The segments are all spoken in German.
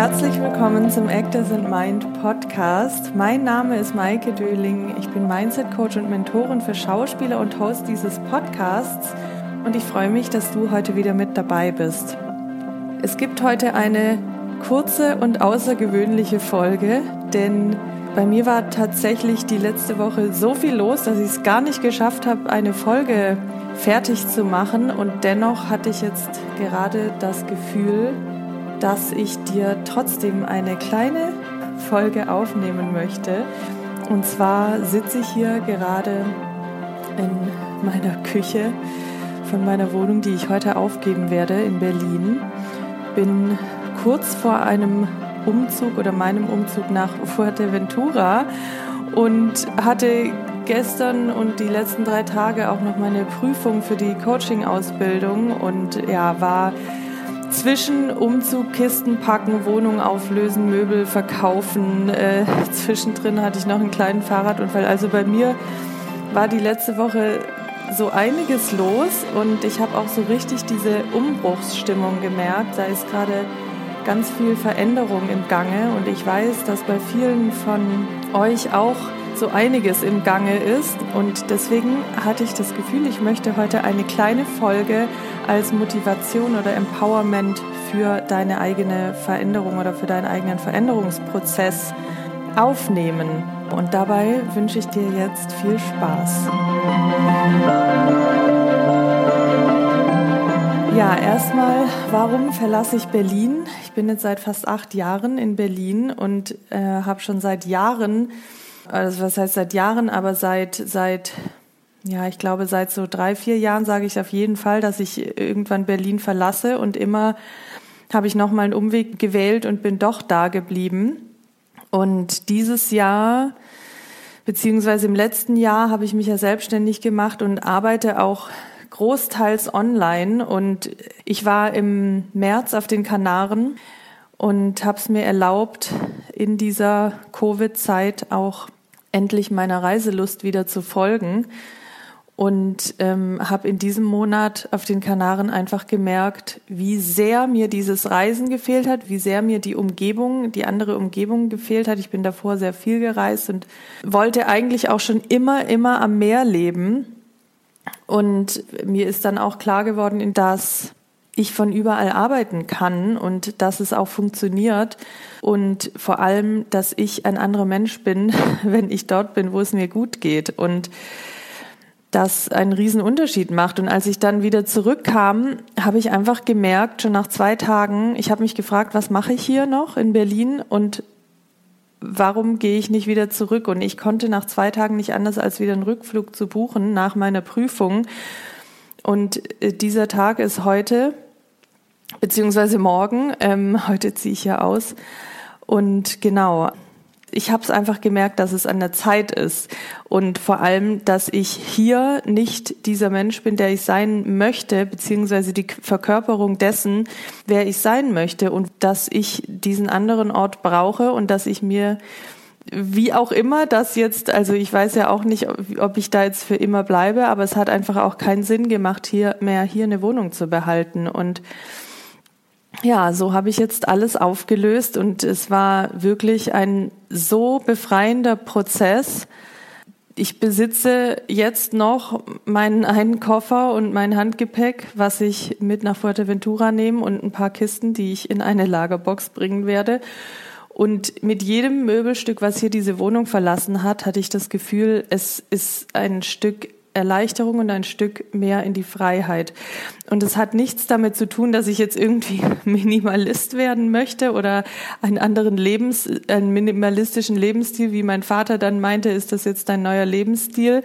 herzlich willkommen zum Actors and Mind Podcast. Mein Name ist Maike Döling. Ich bin Mindset Coach und Mentorin für Schauspieler und Host dieses Podcasts und ich freue mich, dass du heute wieder mit dabei bist. Es gibt heute eine kurze und außergewöhnliche Folge, denn bei mir war tatsächlich die letzte Woche so viel los, dass ich es gar nicht geschafft habe, eine Folge fertig zu machen und dennoch hatte ich jetzt gerade das Gefühl, dass ich dir trotzdem eine kleine Folge aufnehmen möchte. Und zwar sitze ich hier gerade in meiner Küche von meiner Wohnung, die ich heute aufgeben werde in Berlin. Bin kurz vor einem Umzug oder meinem Umzug nach Fuerteventura und hatte gestern und die letzten drei Tage auch noch meine Prüfung für die Coaching-Ausbildung und ja, war zwischen Umzug, Kisten packen, Wohnung auflösen, Möbel verkaufen. Äh, zwischendrin hatte ich noch einen kleinen Fahrradunfall. Also bei mir war die letzte Woche so einiges los und ich habe auch so richtig diese Umbruchsstimmung gemerkt. Da ist gerade ganz viel Veränderung im Gange und ich weiß, dass bei vielen von euch auch so einiges im Gange ist und deswegen hatte ich das Gefühl, ich möchte heute eine kleine Folge als Motivation oder Empowerment für deine eigene Veränderung oder für deinen eigenen Veränderungsprozess aufnehmen. Und dabei wünsche ich dir jetzt viel Spaß. Ja, erstmal, warum verlasse ich Berlin? Ich bin jetzt seit fast acht Jahren in Berlin und äh, habe schon seit Jahren, also was heißt seit Jahren, aber seit seit ja, ich glaube, seit so drei, vier Jahren sage ich auf jeden Fall, dass ich irgendwann Berlin verlasse und immer habe ich nochmal einen Umweg gewählt und bin doch da geblieben. Und dieses Jahr, beziehungsweise im letzten Jahr, habe ich mich ja selbstständig gemacht und arbeite auch großteils online. Und ich war im März auf den Kanaren und habe es mir erlaubt, in dieser Covid-Zeit auch endlich meiner Reiselust wieder zu folgen und ähm, habe in diesem Monat auf den Kanaren einfach gemerkt, wie sehr mir dieses Reisen gefehlt hat, wie sehr mir die Umgebung, die andere Umgebung gefehlt hat. Ich bin davor sehr viel gereist und wollte eigentlich auch schon immer, immer am Meer leben. Und mir ist dann auch klar geworden, dass ich von überall arbeiten kann und dass es auch funktioniert und vor allem, dass ich ein anderer Mensch bin, wenn ich dort bin, wo es mir gut geht und das einen riesen Unterschied macht. Und als ich dann wieder zurückkam, habe ich einfach gemerkt, schon nach zwei Tagen, ich habe mich gefragt, was mache ich hier noch in Berlin und warum gehe ich nicht wieder zurück? Und ich konnte nach zwei Tagen nicht anders, als wieder einen Rückflug zu buchen nach meiner Prüfung. Und äh, dieser Tag ist heute, beziehungsweise morgen. Ähm, heute ziehe ich ja aus. Und genau, ich habe es einfach gemerkt, dass es an der Zeit ist und vor allem, dass ich hier nicht dieser Mensch bin, der ich sein möchte, beziehungsweise die Verkörperung dessen, wer ich sein möchte und dass ich diesen anderen Ort brauche und dass ich mir wie auch immer das jetzt, also ich weiß ja auch nicht, ob ich da jetzt für immer bleibe, aber es hat einfach auch keinen Sinn gemacht, hier mehr hier eine Wohnung zu behalten und ja, so habe ich jetzt alles aufgelöst und es war wirklich ein so befreiender Prozess. Ich besitze jetzt noch meinen einen Koffer und mein Handgepäck, was ich mit nach Fuerteventura nehme und ein paar Kisten, die ich in eine Lagerbox bringen werde. Und mit jedem Möbelstück, was hier diese Wohnung verlassen hat, hatte ich das Gefühl, es ist ein Stück Erleichterung und ein Stück mehr in die Freiheit. Und es hat nichts damit zu tun, dass ich jetzt irgendwie Minimalist werden möchte oder einen anderen Lebens, einen minimalistischen Lebensstil, wie mein Vater dann meinte, ist das jetzt dein neuer Lebensstil?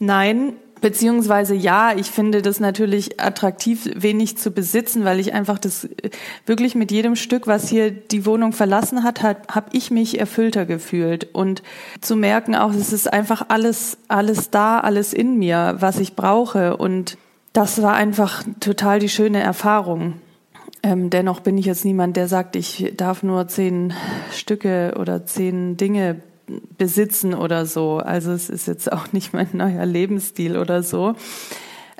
Nein, Beziehungsweise ja, ich finde das natürlich attraktiv, wenig zu besitzen, weil ich einfach das wirklich mit jedem Stück, was hier die Wohnung verlassen hat, hat habe ich mich erfüllter gefühlt und zu merken auch, es ist einfach alles alles da, alles in mir, was ich brauche und das war einfach total die schöne Erfahrung. Ähm, dennoch bin ich jetzt niemand, der sagt, ich darf nur zehn Stücke oder zehn Dinge besitzen oder so. Also es ist jetzt auch nicht mein neuer Lebensstil oder so.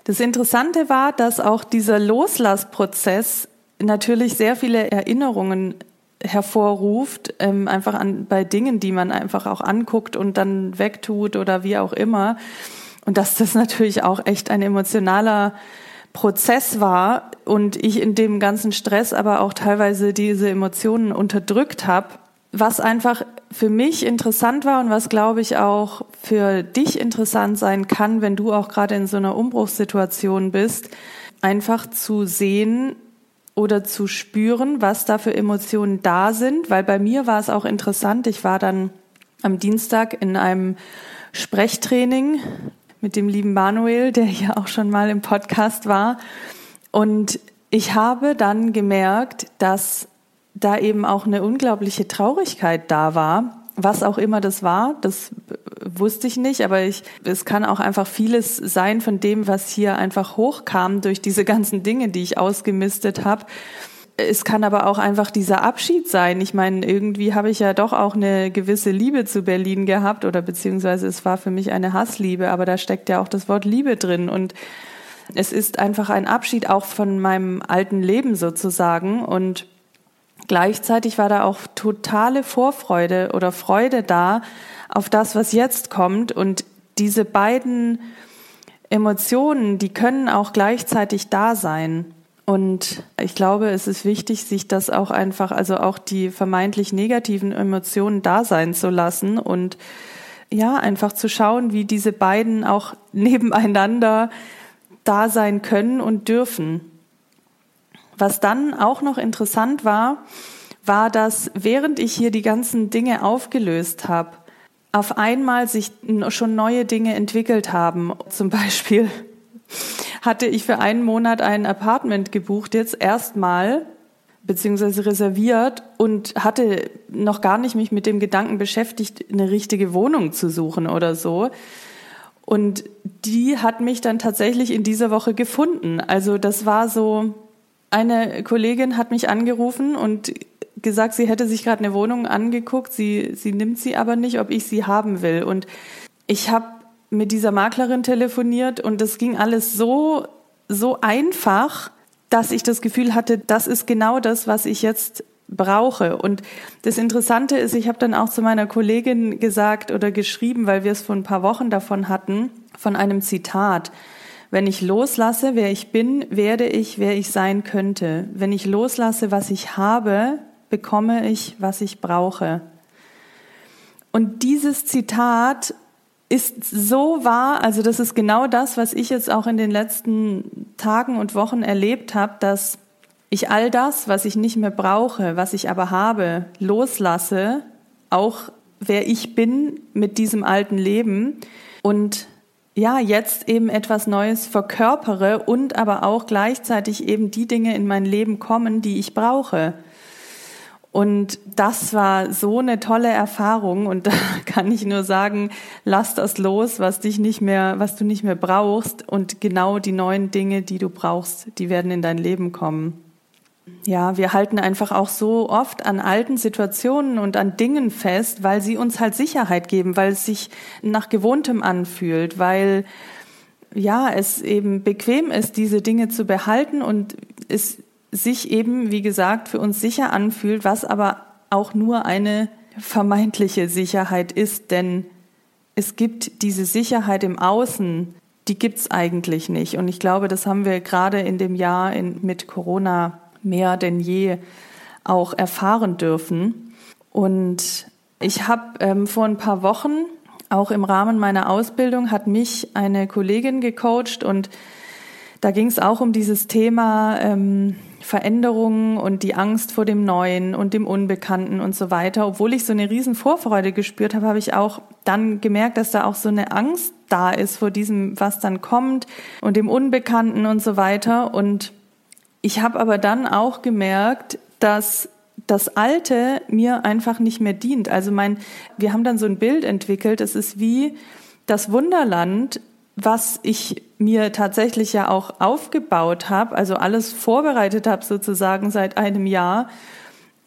Das Interessante war, dass auch dieser Loslassprozess natürlich sehr viele Erinnerungen hervorruft, ähm, einfach an, bei Dingen, die man einfach auch anguckt und dann wegtut oder wie auch immer. Und dass das natürlich auch echt ein emotionaler Prozess war und ich in dem ganzen Stress aber auch teilweise diese Emotionen unterdrückt habe, was einfach für mich interessant war und was glaube ich auch für dich interessant sein kann, wenn du auch gerade in so einer Umbruchssituation bist, einfach zu sehen, oder zu spüren, was da für Emotionen da sind, weil bei mir war es auch interessant. Ich war dann am Dienstag in einem Sprechtraining mit dem lieben Manuel, der hier auch schon mal im Podcast war. Und ich habe dann gemerkt, dass da eben auch eine unglaubliche Traurigkeit da war, was auch immer das war, das wusste ich nicht, aber ich, es kann auch einfach vieles sein von dem, was hier einfach hochkam durch diese ganzen Dinge, die ich ausgemistet habe. Es kann aber auch einfach dieser Abschied sein. Ich meine, irgendwie habe ich ja doch auch eine gewisse Liebe zu Berlin gehabt oder beziehungsweise es war für mich eine Hassliebe, aber da steckt ja auch das Wort Liebe drin und es ist einfach ein Abschied auch von meinem alten Leben sozusagen und Gleichzeitig war da auch totale Vorfreude oder Freude da auf das, was jetzt kommt. Und diese beiden Emotionen, die können auch gleichzeitig da sein. Und ich glaube, es ist wichtig, sich das auch einfach, also auch die vermeintlich negativen Emotionen da sein zu lassen und ja, einfach zu schauen, wie diese beiden auch nebeneinander da sein können und dürfen. Was dann auch noch interessant war, war, dass während ich hier die ganzen Dinge aufgelöst habe, auf einmal sich schon neue Dinge entwickelt haben. Zum Beispiel hatte ich für einen Monat ein Apartment gebucht, jetzt erstmal, beziehungsweise reserviert und hatte noch gar nicht mich mit dem Gedanken beschäftigt, eine richtige Wohnung zu suchen oder so. Und die hat mich dann tatsächlich in dieser Woche gefunden. Also das war so, eine Kollegin hat mich angerufen und gesagt, sie hätte sich gerade eine Wohnung angeguckt, sie, sie nimmt sie aber nicht, ob ich sie haben will. Und ich habe mit dieser Maklerin telefoniert und das ging alles so, so einfach, dass ich das Gefühl hatte, das ist genau das, was ich jetzt brauche. Und das Interessante ist, ich habe dann auch zu meiner Kollegin gesagt oder geschrieben, weil wir es vor ein paar Wochen davon hatten, von einem Zitat. Wenn ich loslasse, wer ich bin, werde ich, wer ich sein könnte. Wenn ich loslasse, was ich habe, bekomme ich, was ich brauche. Und dieses Zitat ist so wahr, also das ist genau das, was ich jetzt auch in den letzten Tagen und Wochen erlebt habe, dass ich all das, was ich nicht mehr brauche, was ich aber habe, loslasse, auch wer ich bin mit diesem alten Leben und ja, jetzt eben etwas Neues verkörpere und aber auch gleichzeitig eben die Dinge in mein Leben kommen, die ich brauche. Und das war so eine tolle Erfahrung und da kann ich nur sagen, lass das los, was dich nicht mehr, was du nicht mehr brauchst und genau die neuen Dinge, die du brauchst, die werden in dein Leben kommen ja, wir halten einfach auch so oft an alten Situationen und an Dingen fest, weil sie uns halt Sicherheit geben, weil es sich nach Gewohntem anfühlt, weil ja, es eben bequem ist, diese Dinge zu behalten und es sich eben, wie gesagt, für uns sicher anfühlt, was aber auch nur eine vermeintliche Sicherheit ist, denn es gibt diese Sicherheit im Außen, die gibt's eigentlich nicht. Und ich glaube, das haben wir gerade in dem Jahr in, mit Corona mehr denn je auch erfahren dürfen. Und ich habe ähm, vor ein paar Wochen, auch im Rahmen meiner Ausbildung, hat mich eine Kollegin gecoacht und da ging es auch um dieses Thema ähm, Veränderungen und die Angst vor dem Neuen und dem Unbekannten und so weiter. Obwohl ich so eine riesen Vorfreude gespürt habe, habe ich auch dann gemerkt, dass da auch so eine Angst da ist vor diesem, was dann kommt und dem Unbekannten und so weiter. Und ich habe aber dann auch gemerkt, dass das Alte mir einfach nicht mehr dient. Also mein, wir haben dann so ein Bild entwickelt. Es ist wie das Wunderland, was ich mir tatsächlich ja auch aufgebaut habe, also alles vorbereitet habe sozusagen seit einem Jahr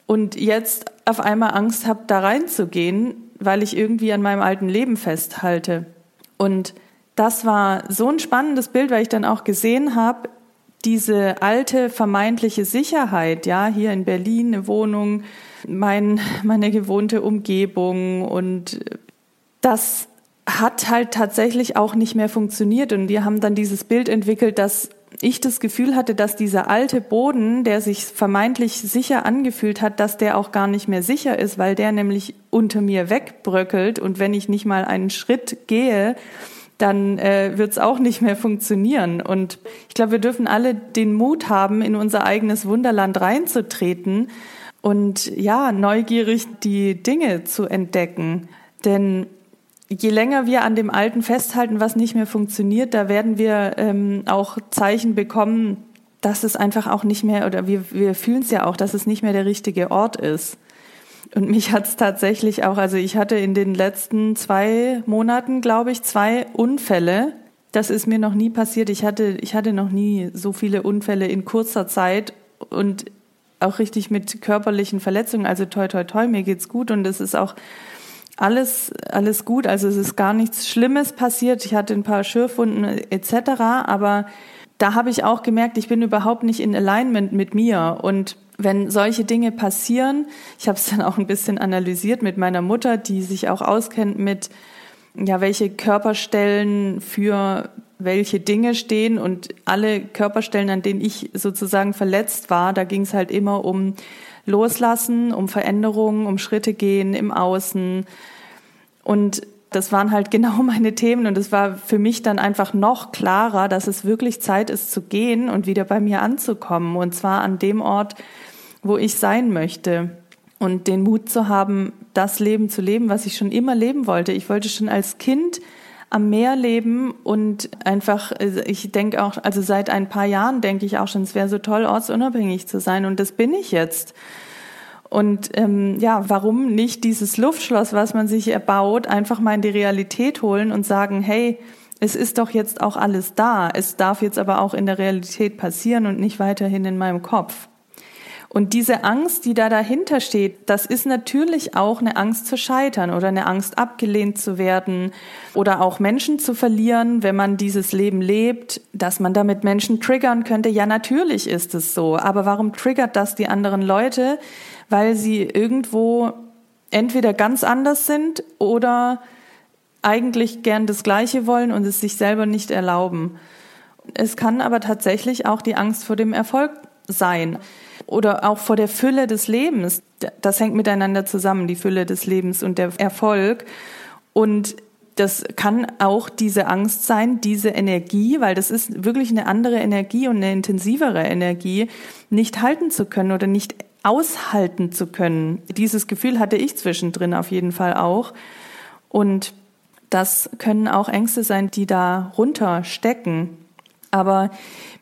und jetzt auf einmal Angst habe, da reinzugehen, weil ich irgendwie an meinem alten Leben festhalte. Und das war so ein spannendes Bild, weil ich dann auch gesehen habe, diese alte vermeintliche Sicherheit, ja, hier in Berlin eine Wohnung, mein, meine gewohnte Umgebung und das hat halt tatsächlich auch nicht mehr funktioniert. Und wir haben dann dieses Bild entwickelt, dass ich das Gefühl hatte, dass dieser alte Boden, der sich vermeintlich sicher angefühlt hat, dass der auch gar nicht mehr sicher ist, weil der nämlich unter mir wegbröckelt. Und wenn ich nicht mal einen Schritt gehe, dann äh, wird es auch nicht mehr funktionieren. Und ich glaube, wir dürfen alle den Mut haben, in unser eigenes Wunderland reinzutreten und ja, neugierig die Dinge zu entdecken. Denn je länger wir an dem Alten festhalten, was nicht mehr funktioniert, da werden wir ähm, auch Zeichen bekommen, dass es einfach auch nicht mehr, oder wir, wir fühlen es ja auch, dass es nicht mehr der richtige Ort ist. Und mich hat es tatsächlich auch, also ich hatte in den letzten zwei Monaten, glaube ich, zwei Unfälle. Das ist mir noch nie passiert. Ich hatte, ich hatte noch nie so viele Unfälle in kurzer Zeit und auch richtig mit körperlichen Verletzungen. Also toi, toi, toi, mir geht's gut und es ist auch alles, alles gut. Also es ist gar nichts Schlimmes passiert. Ich hatte ein paar Schürfwunden etc. Aber da habe ich auch gemerkt, ich bin überhaupt nicht in Alignment mit mir. Und wenn solche Dinge passieren, ich habe es dann auch ein bisschen analysiert mit meiner Mutter, die sich auch auskennt mit, ja, welche Körperstellen für welche Dinge stehen und alle Körperstellen, an denen ich sozusagen verletzt war, da ging es halt immer um Loslassen, um Veränderungen, um Schritte gehen im Außen. Und das waren halt genau meine Themen und es war für mich dann einfach noch klarer, dass es wirklich Zeit ist zu gehen und wieder bei mir anzukommen und zwar an dem Ort, wo ich sein möchte und den Mut zu haben, das Leben zu leben, was ich schon immer leben wollte. Ich wollte schon als Kind am Meer leben und einfach, äh, ich denke auch, also seit ein paar Jahren denke ich auch schon, es wäre so toll, ortsunabhängig zu sein und das bin ich jetzt. Und ähm, ja, warum nicht dieses Luftschloss, was man sich erbaut, einfach mal in die Realität holen und sagen, hey, es ist doch jetzt auch alles da. Es darf jetzt aber auch in der Realität passieren und nicht weiterhin in meinem Kopf. Und diese Angst, die da dahinter steht, das ist natürlich auch eine Angst zu scheitern oder eine Angst abgelehnt zu werden oder auch Menschen zu verlieren, wenn man dieses Leben lebt, dass man damit Menschen triggern könnte. Ja, natürlich ist es so. Aber warum triggert das die anderen Leute? Weil sie irgendwo entweder ganz anders sind oder eigentlich gern das Gleiche wollen und es sich selber nicht erlauben. Es kann aber tatsächlich auch die Angst vor dem Erfolg sein oder auch vor der Fülle des Lebens. Das hängt miteinander zusammen, die Fülle des Lebens und der Erfolg. Und das kann auch diese Angst sein, diese Energie, weil das ist wirklich eine andere Energie und eine intensivere Energie, nicht halten zu können oder nicht aushalten zu können. Dieses Gefühl hatte ich zwischendrin auf jeden Fall auch. Und das können auch Ängste sein, die da runterstecken. Aber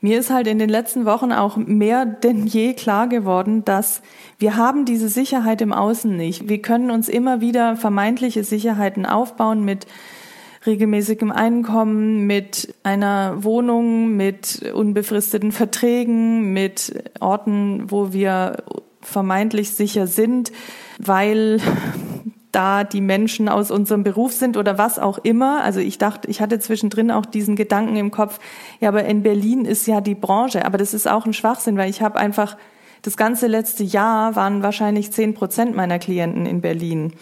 mir ist halt in den letzten Wochen auch mehr denn je klar geworden, dass wir haben diese Sicherheit im Außen nicht. Wir können uns immer wieder vermeintliche Sicherheiten aufbauen mit regelmäßigem Einkommen, mit einer Wohnung, mit unbefristeten Verträgen, mit Orten, wo wir vermeintlich sicher sind, weil da die Menschen aus unserem Beruf sind oder was auch immer. Also ich dachte, ich hatte zwischendrin auch diesen Gedanken im Kopf, ja, aber in Berlin ist ja die Branche, aber das ist auch ein Schwachsinn, weil ich habe einfach das ganze letzte Jahr waren wahrscheinlich zehn Prozent meiner Klienten in Berlin.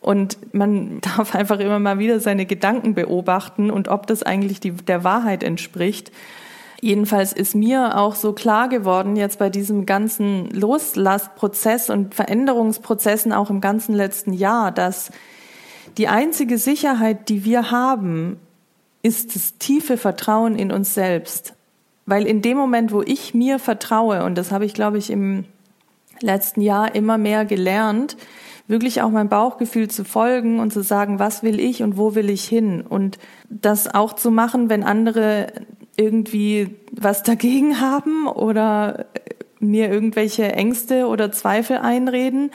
Und man darf einfach immer mal wieder seine Gedanken beobachten und ob das eigentlich die, der Wahrheit entspricht. Jedenfalls ist mir auch so klar geworden, jetzt bei diesem ganzen Loslassprozess und Veränderungsprozessen auch im ganzen letzten Jahr, dass die einzige Sicherheit, die wir haben, ist das tiefe Vertrauen in uns selbst. Weil in dem Moment, wo ich mir vertraue, und das habe ich, glaube ich, im letzten Jahr immer mehr gelernt, wirklich auch mein Bauchgefühl zu folgen und zu sagen, was will ich und wo will ich hin und das auch zu machen, wenn andere irgendwie was dagegen haben oder mir irgendwelche Ängste oder Zweifel einreden,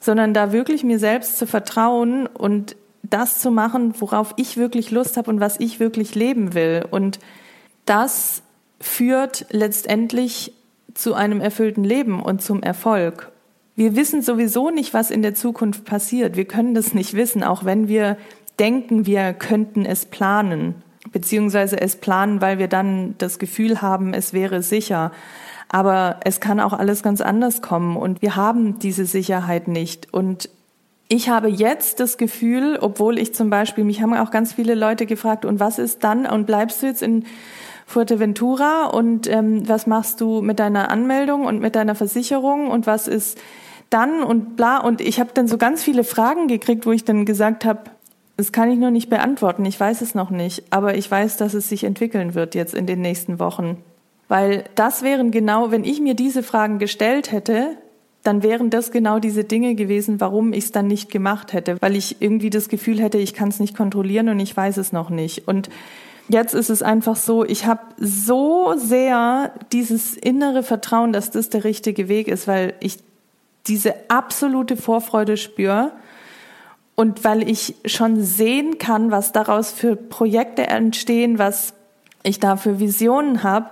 sondern da wirklich mir selbst zu vertrauen und das zu machen, worauf ich wirklich Lust habe und was ich wirklich leben will. Und das führt letztendlich zu einem erfüllten Leben und zum Erfolg. Wir wissen sowieso nicht, was in der Zukunft passiert. Wir können das nicht wissen, auch wenn wir denken, wir könnten es planen. Beziehungsweise es planen, weil wir dann das Gefühl haben, es wäre sicher. Aber es kann auch alles ganz anders kommen und wir haben diese Sicherheit nicht. Und ich habe jetzt das Gefühl, obwohl ich zum Beispiel, mich haben auch ganz viele Leute gefragt, und was ist dann? Und bleibst du jetzt in Fuerteventura? Und ähm, was machst du mit deiner Anmeldung und mit deiner Versicherung? Und was ist dann? Und bla. Und ich habe dann so ganz viele Fragen gekriegt, wo ich dann gesagt habe, das kann ich nur nicht beantworten. Ich weiß es noch nicht. Aber ich weiß, dass es sich entwickeln wird jetzt in den nächsten Wochen. Weil das wären genau, wenn ich mir diese Fragen gestellt hätte, dann wären das genau diese Dinge gewesen, warum ich es dann nicht gemacht hätte. Weil ich irgendwie das Gefühl hätte, ich kann es nicht kontrollieren und ich weiß es noch nicht. Und jetzt ist es einfach so, ich habe so sehr dieses innere Vertrauen, dass das der richtige Weg ist, weil ich diese absolute Vorfreude spüre und weil ich schon sehen kann, was daraus für Projekte entstehen, was ich da für Visionen habe,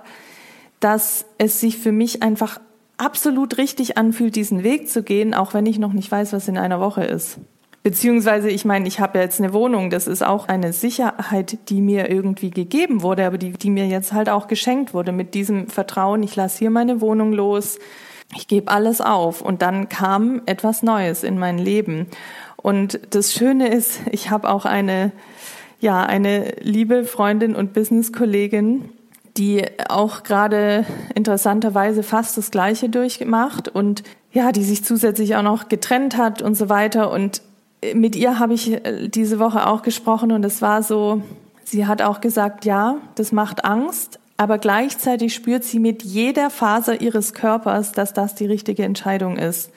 dass es sich für mich einfach absolut richtig anfühlt, diesen Weg zu gehen, auch wenn ich noch nicht weiß, was in einer Woche ist. Beziehungsweise, ich meine, ich habe ja jetzt eine Wohnung, das ist auch eine Sicherheit, die mir irgendwie gegeben wurde, aber die, die mir jetzt halt auch geschenkt wurde mit diesem Vertrauen, ich lasse hier meine Wohnung los, ich gebe alles auf. Und dann kam etwas Neues in mein Leben. Und das Schöne ist, ich habe auch eine, ja, eine liebe Freundin und Businesskollegin, die auch gerade interessanterweise fast das Gleiche durchgemacht und ja, die sich zusätzlich auch noch getrennt hat und so weiter. Und mit ihr habe ich äh, diese Woche auch gesprochen und es war so, sie hat auch gesagt, ja, das macht Angst, aber gleichzeitig spürt sie mit jeder Faser ihres Körpers, dass das die richtige Entscheidung ist.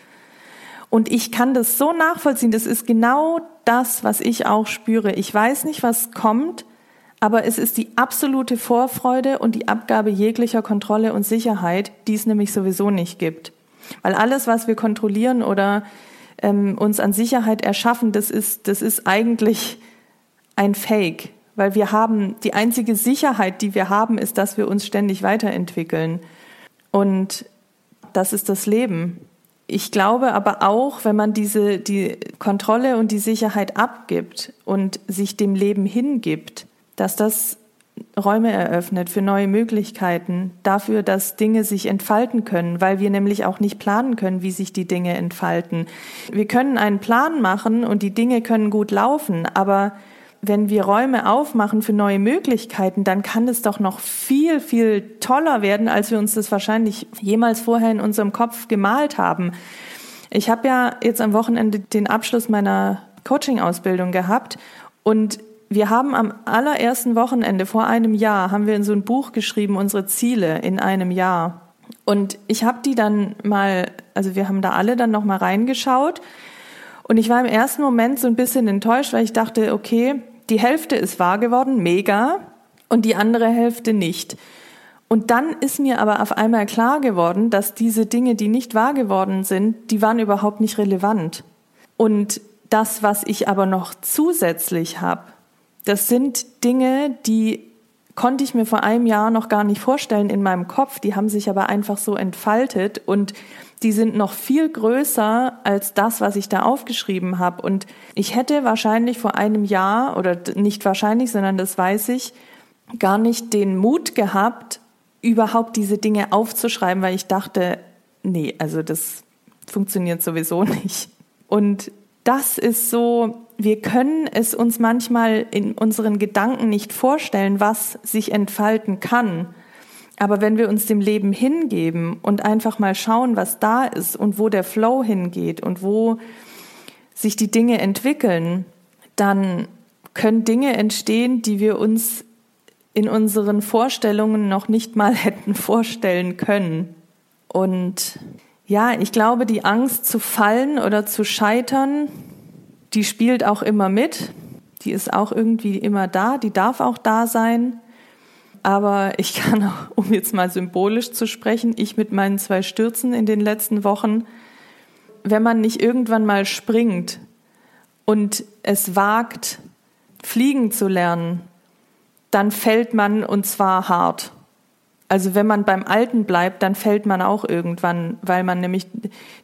Und ich kann das so nachvollziehen. Das ist genau das, was ich auch spüre. Ich weiß nicht, was kommt, aber es ist die absolute Vorfreude und die Abgabe jeglicher Kontrolle und Sicherheit, die es nämlich sowieso nicht gibt. Weil alles, was wir kontrollieren oder ähm, uns an Sicherheit erschaffen, das ist, das ist eigentlich ein Fake. Weil wir haben, die einzige Sicherheit, die wir haben, ist, dass wir uns ständig weiterentwickeln. Und das ist das Leben. Ich glaube aber auch, wenn man diese, die Kontrolle und die Sicherheit abgibt und sich dem Leben hingibt, dass das Räume eröffnet für neue Möglichkeiten, dafür, dass Dinge sich entfalten können, weil wir nämlich auch nicht planen können, wie sich die Dinge entfalten. Wir können einen Plan machen und die Dinge können gut laufen, aber wenn wir Räume aufmachen für neue Möglichkeiten, dann kann es doch noch viel, viel toller werden, als wir uns das wahrscheinlich jemals vorher in unserem Kopf gemalt haben. Ich habe ja jetzt am Wochenende den Abschluss meiner Coaching-Ausbildung gehabt und wir haben am allerersten Wochenende vor einem Jahr, haben wir in so ein Buch geschrieben, unsere Ziele in einem Jahr. Und ich habe die dann mal, also wir haben da alle dann noch mal reingeschaut. Und ich war im ersten Moment so ein bisschen enttäuscht, weil ich dachte, okay, die Hälfte ist wahr geworden, mega, und die andere Hälfte nicht. Und dann ist mir aber auf einmal klar geworden, dass diese Dinge, die nicht wahr geworden sind, die waren überhaupt nicht relevant. Und das, was ich aber noch zusätzlich habe, das sind Dinge, die konnte ich mir vor einem Jahr noch gar nicht vorstellen in meinem Kopf. Die haben sich aber einfach so entfaltet und die sind noch viel größer als das, was ich da aufgeschrieben habe. Und ich hätte wahrscheinlich vor einem Jahr, oder nicht wahrscheinlich, sondern das weiß ich, gar nicht den Mut gehabt, überhaupt diese Dinge aufzuschreiben, weil ich dachte, nee, also das funktioniert sowieso nicht. Und das ist so, wir können es uns manchmal in unseren Gedanken nicht vorstellen, was sich entfalten kann. Aber wenn wir uns dem Leben hingeben und einfach mal schauen, was da ist und wo der Flow hingeht und wo sich die Dinge entwickeln, dann können Dinge entstehen, die wir uns in unseren Vorstellungen noch nicht mal hätten vorstellen können. Und ja, ich glaube, die Angst zu fallen oder zu scheitern, die spielt auch immer mit. Die ist auch irgendwie immer da, die darf auch da sein. Aber ich kann auch, um jetzt mal symbolisch zu sprechen, ich mit meinen zwei Stürzen in den letzten Wochen, wenn man nicht irgendwann mal springt und es wagt, fliegen zu lernen, dann fällt man und zwar hart. Also wenn man beim Alten bleibt, dann fällt man auch irgendwann, weil man nämlich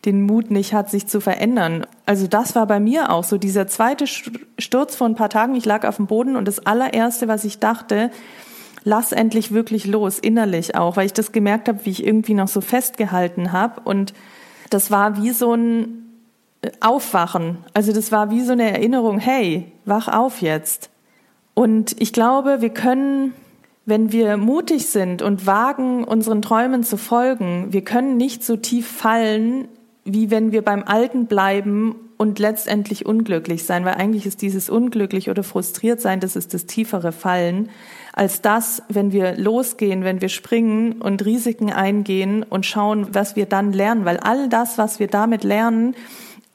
den Mut nicht hat, sich zu verändern. Also das war bei mir auch so. Dieser zweite Sturz vor ein paar Tagen, ich lag auf dem Boden und das allererste, was ich dachte, lass endlich wirklich los, innerlich auch, weil ich das gemerkt habe, wie ich irgendwie noch so festgehalten habe. Und das war wie so ein äh, Aufwachen. Also das war wie so eine Erinnerung, hey, wach auf jetzt. Und ich glaube, wir können wenn wir mutig sind und wagen, unseren Träumen zu folgen, wir können nicht so tief fallen, wie wenn wir beim Alten bleiben und letztendlich unglücklich sein, weil eigentlich ist dieses unglücklich oder frustriert sein, das ist das tiefere Fallen, als das, wenn wir losgehen, wenn wir springen und Risiken eingehen und schauen, was wir dann lernen, weil all das, was wir damit lernen,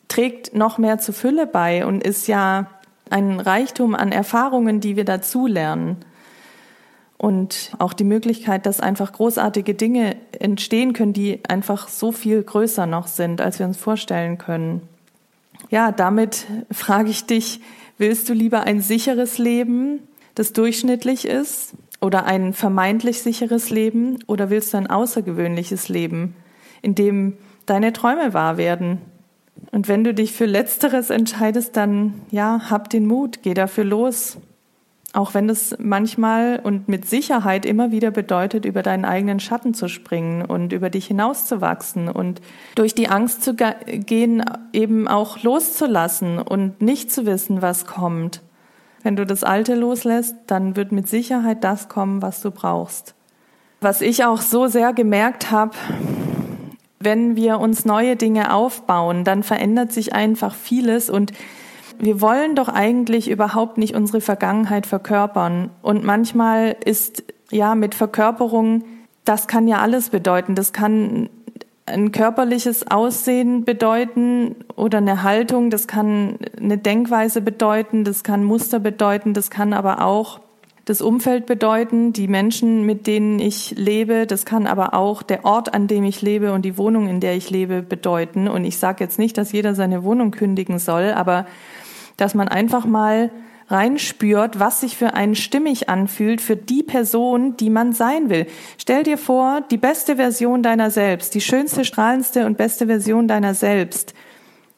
trägt noch mehr zur Fülle bei und ist ja ein Reichtum an Erfahrungen, die wir dazu lernen und auch die Möglichkeit, dass einfach großartige Dinge entstehen können, die einfach so viel größer noch sind, als wir uns vorstellen können. Ja, damit frage ich dich, willst du lieber ein sicheres Leben, das durchschnittlich ist, oder ein vermeintlich sicheres Leben, oder willst du ein außergewöhnliches Leben, in dem deine Träume wahr werden? Und wenn du dich für Letzteres entscheidest, dann ja, hab den Mut, geh dafür los auch wenn es manchmal und mit Sicherheit immer wieder bedeutet, über deinen eigenen Schatten zu springen und über dich hinauszuwachsen und durch die Angst zu gehen, eben auch loszulassen und nicht zu wissen, was kommt. Wenn du das Alte loslässt, dann wird mit Sicherheit das kommen, was du brauchst. Was ich auch so sehr gemerkt habe, wenn wir uns neue Dinge aufbauen, dann verändert sich einfach vieles und wir wollen doch eigentlich überhaupt nicht unsere Vergangenheit verkörpern. Und manchmal ist ja mit Verkörperung, das kann ja alles bedeuten. Das kann ein körperliches Aussehen bedeuten oder eine Haltung, das kann eine Denkweise bedeuten, das kann Muster bedeuten, das kann aber auch das Umfeld bedeuten, die Menschen, mit denen ich lebe, das kann aber auch der Ort, an dem ich lebe und die Wohnung, in der ich lebe, bedeuten. Und ich sage jetzt nicht, dass jeder seine Wohnung kündigen soll, aber dass man einfach mal reinspürt, was sich für einen stimmig anfühlt, für die Person, die man sein will. Stell dir vor, die beste Version deiner selbst, die schönste, strahlendste und beste Version deiner selbst.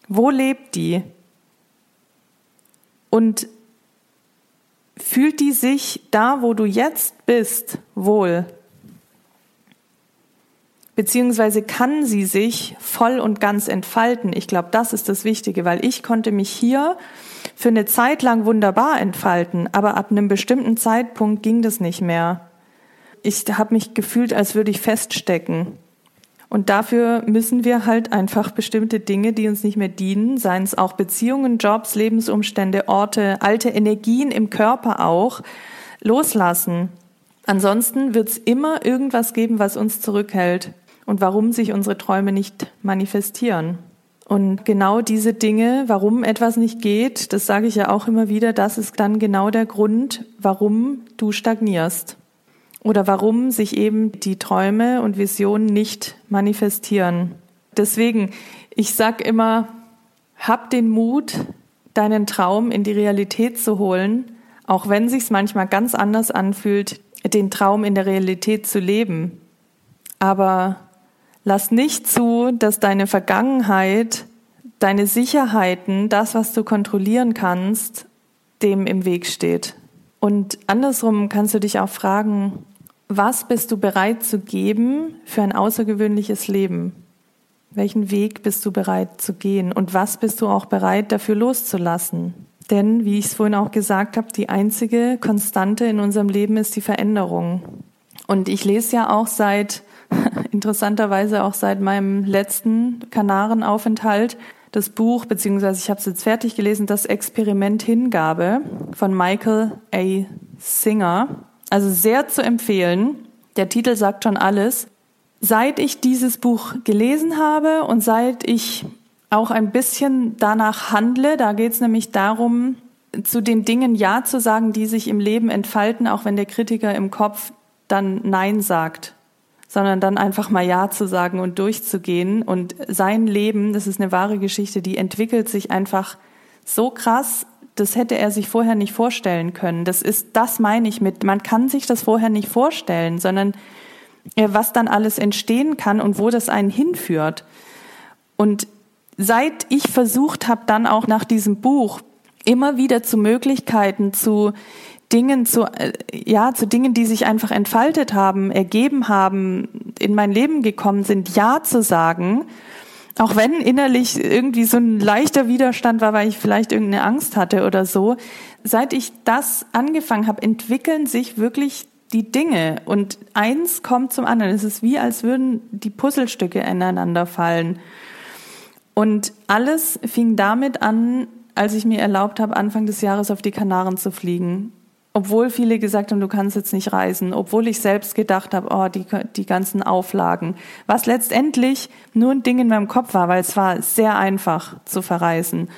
Wo lebt die? Und fühlt die sich da, wo du jetzt bist, wohl? Beziehungsweise kann sie sich voll und ganz entfalten? Ich glaube, das ist das Wichtige, weil ich konnte mich hier für eine Zeit lang wunderbar entfalten, aber ab einem bestimmten Zeitpunkt ging das nicht mehr. Ich habe mich gefühlt, als würde ich feststecken. Und dafür müssen wir halt einfach bestimmte Dinge, die uns nicht mehr dienen, seien es auch Beziehungen, Jobs, Lebensumstände, Orte, alte Energien im Körper auch, loslassen. Ansonsten wird es immer irgendwas geben, was uns zurückhält und warum sich unsere Träume nicht manifestieren. Und genau diese Dinge, warum etwas nicht geht, das sage ich ja auch immer wieder, das ist dann genau der Grund, warum du stagnierst. Oder warum sich eben die Träume und Visionen nicht manifestieren. Deswegen, ich sag immer, hab den Mut, deinen Traum in die Realität zu holen, auch wenn sich's manchmal ganz anders anfühlt, den Traum in der Realität zu leben. Aber Lass nicht zu, dass deine Vergangenheit, deine Sicherheiten, das, was du kontrollieren kannst, dem im Weg steht. Und andersrum kannst du dich auch fragen, was bist du bereit zu geben für ein außergewöhnliches Leben? Welchen Weg bist du bereit zu gehen? Und was bist du auch bereit dafür loszulassen? Denn, wie ich es vorhin auch gesagt habe, die einzige Konstante in unserem Leben ist die Veränderung. Und ich lese ja auch seit interessanterweise auch seit meinem letzten Kanarenaufenthalt das Buch, beziehungsweise ich habe es jetzt fertig gelesen, das Experiment Hingabe von Michael A. Singer. Also sehr zu empfehlen. Der Titel sagt schon alles. Seit ich dieses Buch gelesen habe und seit ich auch ein bisschen danach handle, da geht es nämlich darum, zu den Dingen Ja zu sagen, die sich im Leben entfalten, auch wenn der Kritiker im Kopf dann Nein sagt sondern dann einfach mal Ja zu sagen und durchzugehen. Und sein Leben, das ist eine wahre Geschichte, die entwickelt sich einfach so krass, das hätte er sich vorher nicht vorstellen können. Das ist, das meine ich mit, man kann sich das vorher nicht vorstellen, sondern äh, was dann alles entstehen kann und wo das einen hinführt. Und seit ich versucht habe, dann auch nach diesem Buch immer wieder zu Möglichkeiten, zu Dingen, zu, äh, ja, zu Dingen, die sich einfach entfaltet haben, ergeben haben, in mein Leben gekommen sind, Ja zu sagen, auch wenn innerlich irgendwie so ein leichter Widerstand war, weil ich vielleicht irgendeine Angst hatte oder so, seit ich das angefangen habe, entwickeln sich wirklich die Dinge und eins kommt zum anderen. Es ist wie, als würden die Puzzlestücke ineinander fallen. Und alles fing damit an, als ich mir erlaubt habe, Anfang des Jahres auf die Kanaren zu fliegen. Obwohl viele gesagt haben, du kannst jetzt nicht reisen. Obwohl ich selbst gedacht habe, oh, die, die ganzen Auflagen. Was letztendlich nur ein Ding in meinem Kopf war, weil es war sehr einfach zu verreisen.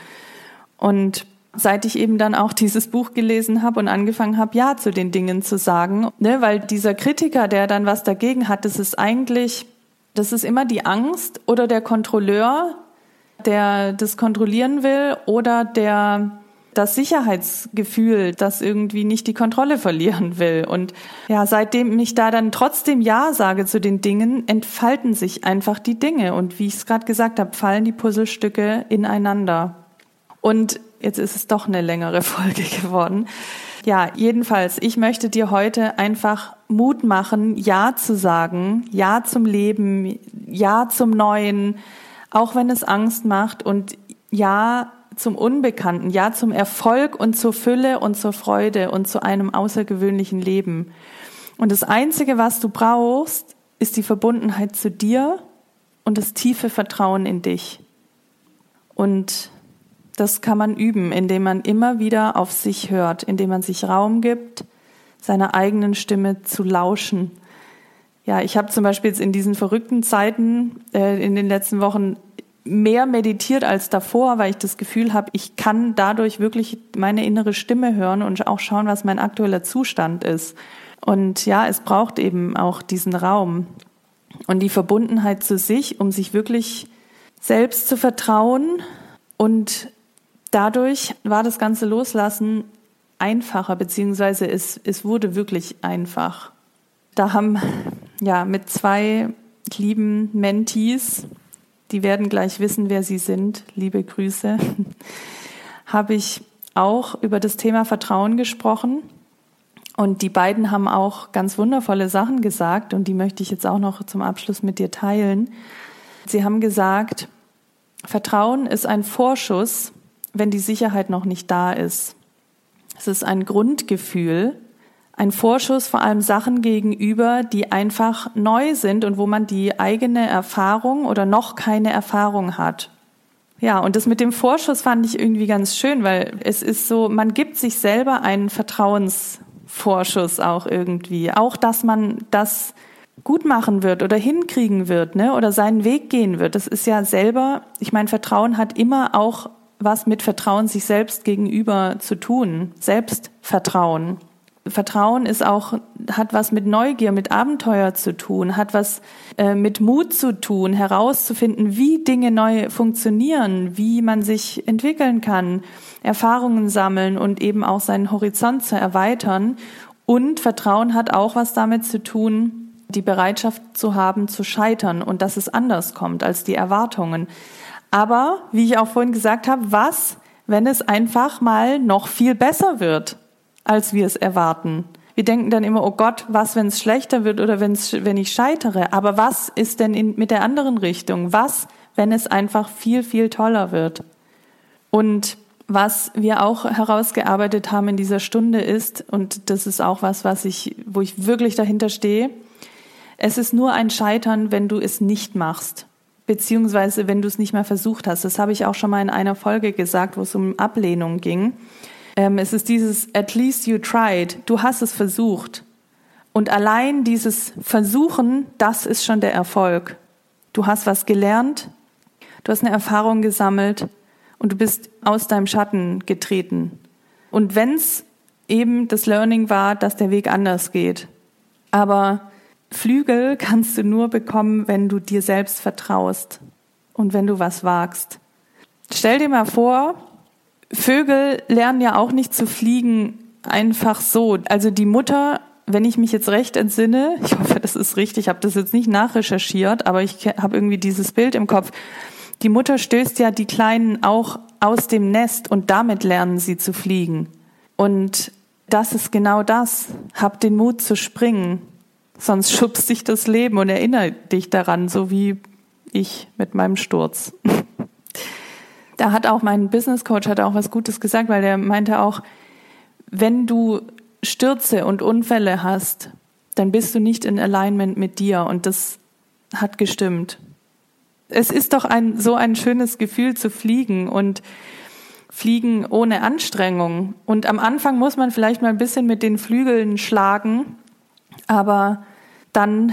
Und seit ich eben dann auch dieses Buch gelesen habe und angefangen habe, ja zu den Dingen zu sagen, ne, weil dieser Kritiker, der dann was dagegen hat, das ist eigentlich, das ist immer die Angst oder der Kontrolleur, der das kontrollieren will oder der das Sicherheitsgefühl, das irgendwie nicht die Kontrolle verlieren will. Und ja, seitdem ich da dann trotzdem Ja sage zu den Dingen, entfalten sich einfach die Dinge. Und wie ich es gerade gesagt habe, fallen die Puzzlestücke ineinander. Und jetzt ist es doch eine längere Folge geworden. Ja, jedenfalls, ich möchte dir heute einfach Mut machen, Ja zu sagen, Ja zum Leben, Ja zum Neuen, auch wenn es Angst macht und Ja zum Unbekannten, Ja zum Erfolg und zur Fülle und zur Freude und zu einem außergewöhnlichen Leben. Und das Einzige, was du brauchst, ist die Verbundenheit zu dir und das tiefe Vertrauen in dich. Und das kann man üben, indem man immer wieder auf sich hört, indem man sich Raum gibt, seiner eigenen Stimme zu lauschen. Ja, ich habe zum Beispiel jetzt in diesen verrückten Zeiten äh, in den letzten Wochen mehr meditiert als davor, weil ich das Gefühl habe, ich kann dadurch wirklich meine innere Stimme hören und auch schauen, was mein aktueller Zustand ist. Und ja, es braucht eben auch diesen Raum und die Verbundenheit zu sich, um sich wirklich selbst zu vertrauen und dadurch war das ganze Loslassen einfacher, beziehungsweise es, es wurde wirklich einfach. Da haben ja mit zwei lieben Mentees, die werden gleich wissen, wer sie sind, liebe Grüße, habe ich auch über das Thema Vertrauen gesprochen. Und die beiden haben auch ganz wundervolle Sachen gesagt und die möchte ich jetzt auch noch zum Abschluss mit dir teilen. Sie haben gesagt, Vertrauen ist ein Vorschuss wenn die Sicherheit noch nicht da ist. Es ist ein Grundgefühl, ein Vorschuss vor allem Sachen gegenüber, die einfach neu sind und wo man die eigene Erfahrung oder noch keine Erfahrung hat. Ja, und das mit dem Vorschuss fand ich irgendwie ganz schön, weil es ist so, man gibt sich selber einen Vertrauensvorschuss auch irgendwie. Auch, dass man das gut machen wird oder hinkriegen wird, ne, oder seinen Weg gehen wird. Das ist ja selber, ich meine, Vertrauen hat immer auch was mit Vertrauen sich selbst gegenüber zu tun. Selbstvertrauen. Vertrauen ist auch, hat was mit Neugier, mit Abenteuer zu tun, hat was äh, mit Mut zu tun, herauszufinden, wie Dinge neu funktionieren, wie man sich entwickeln kann, Erfahrungen sammeln und eben auch seinen Horizont zu erweitern. Und Vertrauen hat auch was damit zu tun, die Bereitschaft zu haben, zu scheitern und dass es anders kommt als die Erwartungen. Aber, wie ich auch vorhin gesagt habe, was, wenn es einfach mal noch viel besser wird, als wir es erwarten? Wir denken dann immer, oh Gott, was, wenn es schlechter wird oder wenn's, wenn ich scheitere? Aber was ist denn in, mit der anderen Richtung? Was, wenn es einfach viel, viel toller wird? Und was wir auch herausgearbeitet haben in dieser Stunde ist, und das ist auch was, was ich, wo ich wirklich dahinter stehe, es ist nur ein Scheitern, wenn du es nicht machst beziehungsweise wenn du es nicht mehr versucht hast. Das habe ich auch schon mal in einer Folge gesagt, wo es um Ablehnung ging. Ähm, es ist dieses at least you tried. Du hast es versucht. Und allein dieses Versuchen, das ist schon der Erfolg. Du hast was gelernt, du hast eine Erfahrung gesammelt und du bist aus deinem Schatten getreten. Und wenn es eben das Learning war, dass der Weg anders geht. Aber Flügel kannst du nur bekommen, wenn du dir selbst vertraust und wenn du was wagst. Stell dir mal vor, Vögel lernen ja auch nicht zu fliegen einfach so. Also die Mutter wenn ich mich jetzt recht entsinne, ich hoffe, das ist richtig, ich habe das jetzt nicht nachrecherchiert, aber ich habe irgendwie dieses Bild im Kopf. Die Mutter stößt ja die Kleinen auch aus dem Nest und damit lernen sie zu fliegen. Und das ist genau das. Hab den Mut zu springen. Sonst schubst dich das Leben und erinnere dich daran, so wie ich mit meinem Sturz. da hat auch mein Business Coach hat auch was Gutes gesagt, weil der meinte auch, wenn du Stürze und Unfälle hast, dann bist du nicht in Alignment mit dir und das hat gestimmt. Es ist doch ein so ein schönes Gefühl zu fliegen und fliegen ohne Anstrengung. Und am Anfang muss man vielleicht mal ein bisschen mit den Flügeln schlagen, aber dann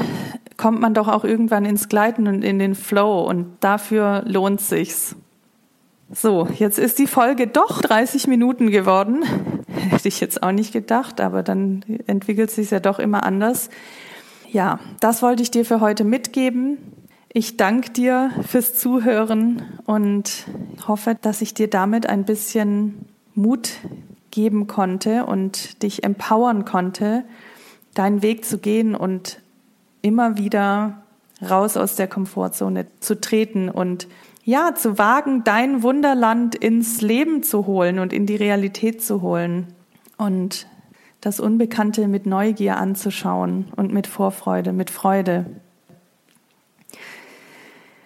kommt man doch auch irgendwann ins Gleiten und in den Flow und dafür lohnt sich's. So, jetzt ist die Folge doch 30 Minuten geworden. Hätte ich jetzt auch nicht gedacht, aber dann entwickelt sich ja doch immer anders. Ja, das wollte ich dir für heute mitgeben. Ich danke dir fürs Zuhören und hoffe, dass ich dir damit ein bisschen Mut geben konnte und dich empowern konnte, deinen Weg zu gehen und immer wieder raus aus der Komfortzone zu treten und ja, zu wagen, dein Wunderland ins Leben zu holen und in die Realität zu holen und das Unbekannte mit Neugier anzuschauen und mit Vorfreude, mit Freude.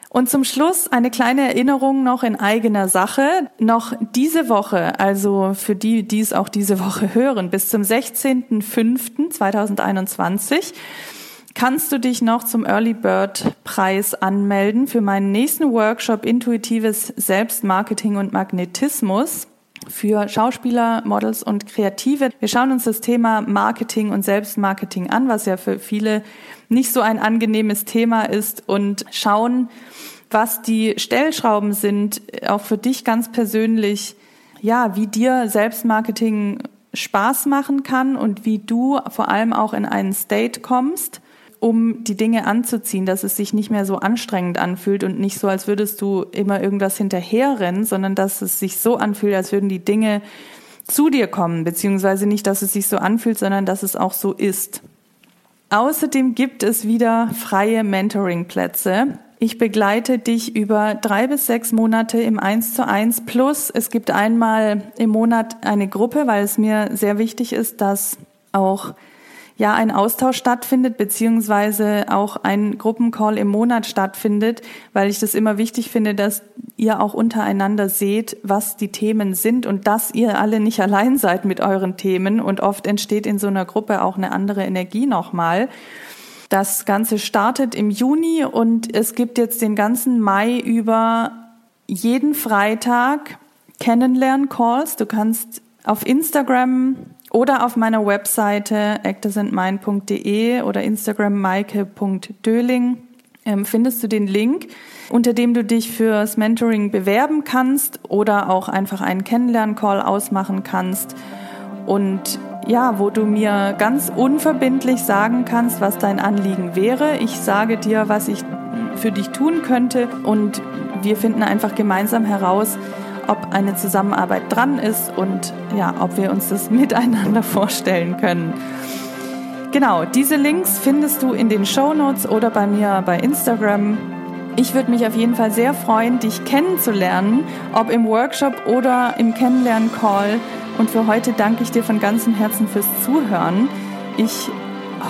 Und zum Schluss eine kleine Erinnerung noch in eigener Sache. Noch diese Woche, also für die, die es auch diese Woche hören, bis zum 16.05.2021 kannst du dich noch zum Early Bird Preis anmelden für meinen nächsten Workshop Intuitives Selbstmarketing und Magnetismus für Schauspieler, Models und Kreative. Wir schauen uns das Thema Marketing und Selbstmarketing an, was ja für viele nicht so ein angenehmes Thema ist und schauen, was die Stellschrauben sind, auch für dich ganz persönlich, ja, wie dir Selbstmarketing Spaß machen kann und wie du vor allem auch in einen State kommst, um die Dinge anzuziehen, dass es sich nicht mehr so anstrengend anfühlt und nicht so, als würdest du immer irgendwas hinterherrennen, sondern dass es sich so anfühlt, als würden die Dinge zu dir kommen, beziehungsweise nicht, dass es sich so anfühlt, sondern dass es auch so ist. Außerdem gibt es wieder freie Mentoring-Plätze. Ich begleite dich über drei bis sechs Monate im Eins zu eins plus es gibt einmal im Monat eine Gruppe, weil es mir sehr wichtig ist, dass auch ja ein Austausch stattfindet, beziehungsweise auch ein Gruppencall im Monat stattfindet, weil ich das immer wichtig finde, dass ihr auch untereinander seht, was die Themen sind und dass ihr alle nicht allein seid mit euren Themen. Und oft entsteht in so einer Gruppe auch eine andere Energie nochmal. Das Ganze startet im Juni und es gibt jetzt den ganzen Mai über jeden Freitag Kennenlern-Calls. Du kannst auf Instagram oder auf meiner Webseite actorsandmind.de oder Instagram maike.döling ähm, findest du den Link, unter dem du dich fürs Mentoring bewerben kannst oder auch einfach einen Kennenlern-Call ausmachen kannst. Und ja, wo du mir ganz unverbindlich sagen kannst, was dein Anliegen wäre. Ich sage dir, was ich für dich tun könnte und wir finden einfach gemeinsam heraus, ob eine Zusammenarbeit dran ist und ja, ob wir uns das miteinander vorstellen können. Genau, diese Links findest du in den Show Notes oder bei mir bei Instagram. Ich würde mich auf jeden Fall sehr freuen, dich kennenzulernen, ob im Workshop oder im Kennenlernen-Call. Und für heute danke ich dir von ganzem Herzen fürs Zuhören. Ich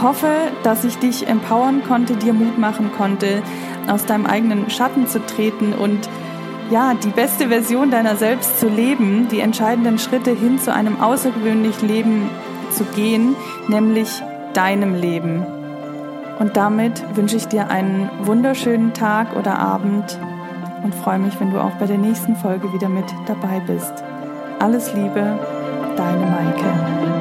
hoffe, dass ich dich empowern konnte, dir Mut machen konnte, aus deinem eigenen Schatten zu treten und ja, die beste Version deiner selbst zu leben, die entscheidenden Schritte hin zu einem außergewöhnlichen Leben zu gehen, nämlich deinem Leben. Und damit wünsche ich dir einen wunderschönen Tag oder Abend und freue mich, wenn du auch bei der nächsten Folge wieder mit dabei bist. Alles Liebe, deine Maike.